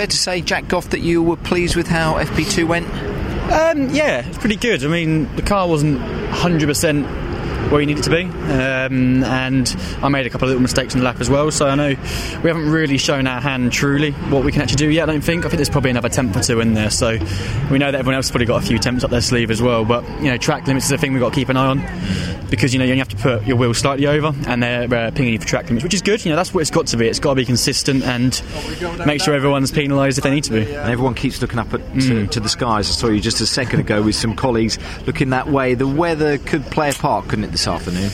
fair to say, Jack Goff, that you were pleased with how FP2 went? Um, yeah, it's pretty good. I mean, the car wasn't 100% where he needed to be. Um, and I made a couple of little mistakes in the lap as well. So I know we haven't really shown our hand truly what we can actually do yet. I don't think. I think there's probably another temp or two in there. So we know that everyone else has probably got a few temps up their sleeve as well. But you know, track limits is a thing we've got to keep an eye on because you know you only have to put your wheel slightly over, and they're uh, pinging you for track limits, which is good. You know, that's what it's got to be. It's got to be consistent and make sure everyone's penalised if they need to be. And everyone keeps looking up at, to, to the skies. I saw you just a second ago with some colleagues looking that way. The weather could play a part, couldn't it, this afternoon?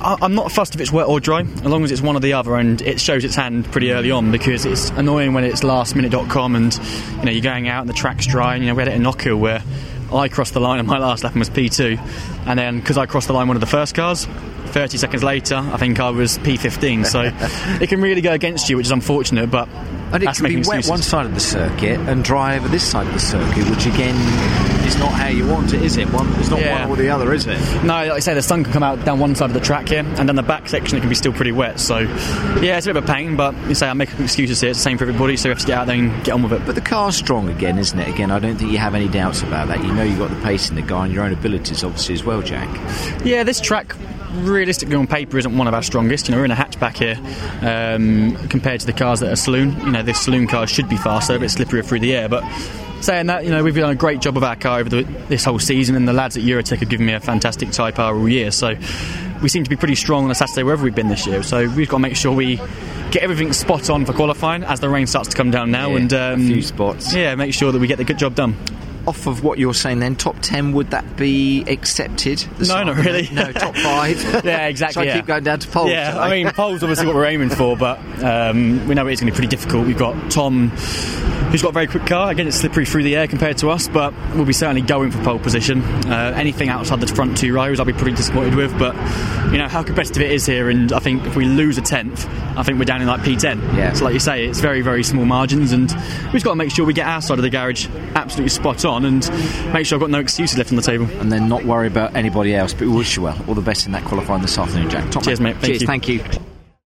I'm not fussed if it's wet or dry, as long as it's one or the other, and it shows its hand pretty early on because it's annoying when it's lastminute.com and you know you're going out and the track's dry. And you know we had it in Knockhill where I crossed the line and my last lap was P2, and then because I crossed the line one of the first cars. 30 seconds later, I think I was P15, so it can really go against you, which is unfortunate. But And it that's can be wet excuses. one side of the circuit and dry over this side of the circuit, which again is not how you want it, is it? One, it's not Yeah. one or the other, is it? No, like I say, the sun can come out down one side of the track here, and then the back section it can be still pretty wet. So, yeah, it's a bit of a pain, but you say I'm making excuses here. It's the same for everybody, so we have to get out there and get on with it. But the car's strong again, isn't it? Again, I don't think you have any doubts about that. You know you've got the pace in the car and your own abilities, obviously, as well, Jack. Yeah, this track realistically on paper isn't one of our strongest. You know, we're in a hatchback here um, compared to the cars that are saloon. You know, this saloon car should be faster, a bit slipperier through the air, but. Saying that, you know, we've done a great job of our car over the, this whole season, and the lads at Eurotech have given me a fantastic tyre power all year. So we seem to be pretty strong on a Saturday wherever we've been this year. So we've got to make sure we get everything spot on for qualifying as the rain starts to come down now, Yeah, and a um, few spots. Yeah, make sure that we get the good job done. Off of what you're saying, then top ten would that be accepted? No, not really. No, top five. Yeah, exactly, So I yeah. keep going down to poles. Yeah, shall I mean, pole's obviously what we're aiming for, but um, we know it's going to be pretty difficult. We've got Tom, who's got a very quick car. Again, it's slippery through the air compared to us, but we'll be certainly going for pole position. Uh, anything outside the front two rows, I'll be pretty disappointed with. But you know how competitive it is here, and I think if we lose a tenth, I think we're down in like P10. Yeah. So, like you say, it's very, very small margins, and we've just got to make sure we get our side of the garage absolutely spot on, and make sure I've got no excuses left on the table. and then not worry about anybody else. But we wish you well. All the best in that qualifying this afternoon, Jack. Top Cheers, mate. Thank Cheers. you. Thank you.